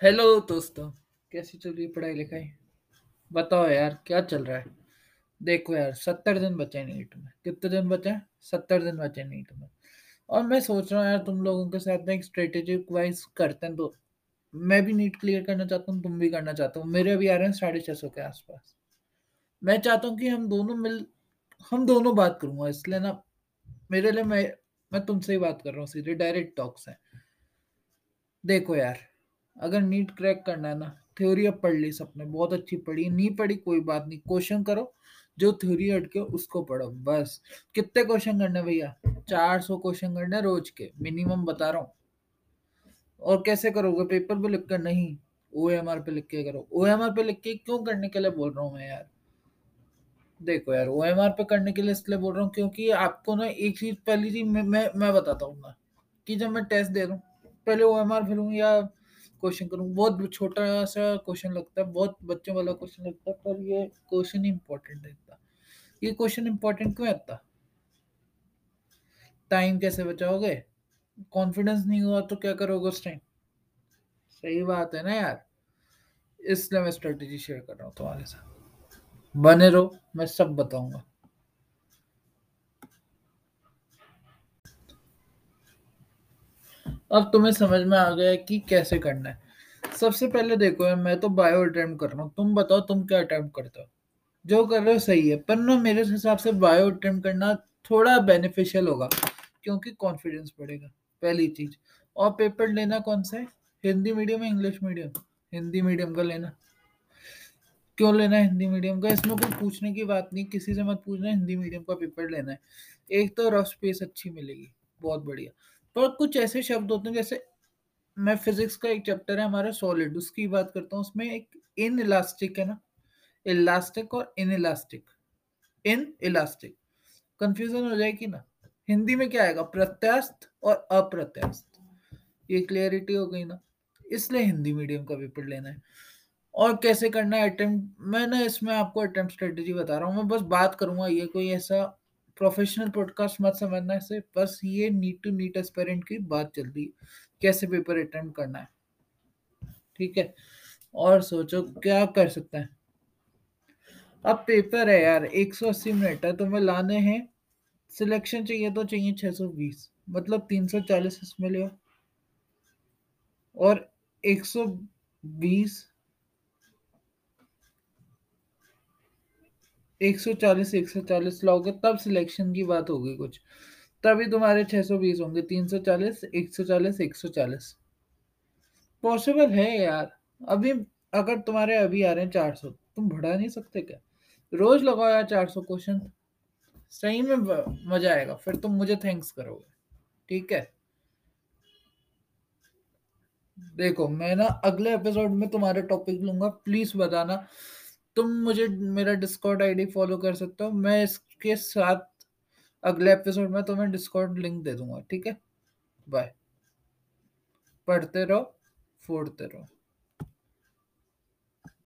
Hello दोस्तों। कैसी चल रही है पढ़ाई लिखाई? बताओ यार, क्या चल रहा है? देखो यार, सत्तर दिन बचे हैं नीट में कितने दिन बचे? सत्तर दिन बचे हैं नीट में और मैं सोच रहा हूँ यार, तुम लोगों के साथ में एक स्ट्रेटेजिक वाइज करते हैं तो मैं भी नीट क्लियर करना चाहता हूँ, तुम भी करना चाहता हूँ। मेरे अभी आ रहे हैं साढ़े छः सौ के आसपास। मैं चाहता हूँ कि हम दोनों मिल, हम दोनों बात करूँगा इसलिए ना, मेरे लिए मैं मैं तुमसे ही बात कर रहा हूँ, सीधे डायरेक्ट टॉक्स है। देखो यार अगर नीट क्रैक करना है ना थ्योरी अब पढ़ ली सबने बहुत अच्छी पढ़ी नहीं पढ़ी कोई बात नहीं क्वेश्चन करो जो थ्योरी अटके उसको पढ़ो बस। कितने क्वेश्चन करने भैया? चार सौ क्वेश्चन करने रोज के मिनिमम बता रहा हूँ। और कैसे करोगे? पेपर पे लिख कर नहीं ओ एम आर पे लिख के करो। ओ एम आर पे लिख के क्यों करने के लिए बोल रहा हूँ मैं यार? देखो यार ओ एम आर पे करने के लिए इसलिए बोल रहा हूँ क्योंकि आपको ना एक चीज़ पहली चीज़ मैं, मैं बताता हूँ ना कि जब मैं टेस्ट दे रहा हूँ पहले ओ एम आर फिरूँ या क्वेश्चन करूँ, बहुत छोटा सा क्वेश्चन लगता है, बहुत बच्चों वाला क्वेश्चन लगता है, पर ये क्वेश्चन इंपॉर्टेंट इतना ये क्वेश्चन इंपॉर्टेंट क्यों है? टाइम कैसे बचाओगे? कॉन्फिडेंस नहीं हुआ तो क्या करोगे उस टाइम सही बात है ना यार। इसलिए मैं स्ट्रेटेजी शेयर कर रहा हूँ तुम्हारे साथ। बने रहो, मैं सब बताऊँगा। अब तुम्हें समझ में आ गया है कि कैसे करना है। सबसे पहले देखो मैं तो बायो अटैम्प्ट कर रहा हूँ। तुम बताओ, तुम क्या अटैम्प्ट करते हो? जो कर रहे हो सही है, पर ना मेरे हिसाब से बायो अटैम्प्ट करना थोड़ा बेनिफिशियल होगा, क्योंकि कॉन्फिडेंस बढ़ेगा, पहली चीज़। और पेपर लेना कौन सा है? हिंदी मीडियम है इंग्लिश मीडियम हिंदी मीडियम का लेना। क्यों लेना है हिंदी मीडियम का? इसमें कोई पूछने की बात नहीं, किसी से मत पूछना, हिंदी मीडियम का पेपर लेना है। एक तो रफ स्पेस अच्छी मिलेगी, बहुत बढ़िया। पर कुछ ऐसे शब्द होते हैं, जैसे मैं फिजिक्स का एक चैप्टर है हमारा सॉलिड उसकी बात करता हूँ, उसमें एक इन इलास्टिक है ना इलास्टिक और inelastic inelastic confusion हो जाएगी ना। हिंदी में क्या आएगा? प्रत्यास्थ और अप्रत्यास्थ ये क्लियरिटी हो गई ना, इसलिए हिंदी मीडियम का पेपर लेना है। और कैसे करना है? अटेम्प्ट मैं ना इसमें आपको अटेम्प्ट स्ट्रेटेजी बता रहा हूँ, मैं बस बात करूँगा, ये कोई ऐसा प्रोफेशनल पॉडकास्ट मत समझना इसे, बस ये नीट टू नीट एस्पेरेंट की बात चल रही है। कैसे पेपर अटेम्प्ट करना है? ठीक है? और सोचो, क्या कर सकते हैं? अब पेपर है यार 180 मिनट है, तुम्हें लाने हैं। सिलेक्शन चाहिए तो चाहिए 620 मतलब 340 इसमें लियो और 120 140 140 लाओगे, तब सिलेक्शन की बात होगी कुछ। तभी तुम्हारे 620 होंगे 340 140 140 पॉसिबल है यार। अभी अगर तुम्हारे अभी आ रहे हैं 400 तुम बढ़ा नहीं सकते क्या? रोज लगाओ यार 400 क्वेश्चन सही में मज़ा आएगा, फिर तुम मुझे थैंक्स करोगे। ठीक है? देखो, मैं ना अगले एपिसोड में तुम्हारे टॉपिक लूँगा। प्लीज़ बताना। तुम मुझे, मेरा डिस्कॉर्ड आईडी फॉलो कर सकते हो। मैं इसके साथ अगले एपिसोड में तुम्हें डिस्कॉर्ड लिंक दे दूँगा, ठीक है? बाय पढ़ते रहो, फोड़ते रहो।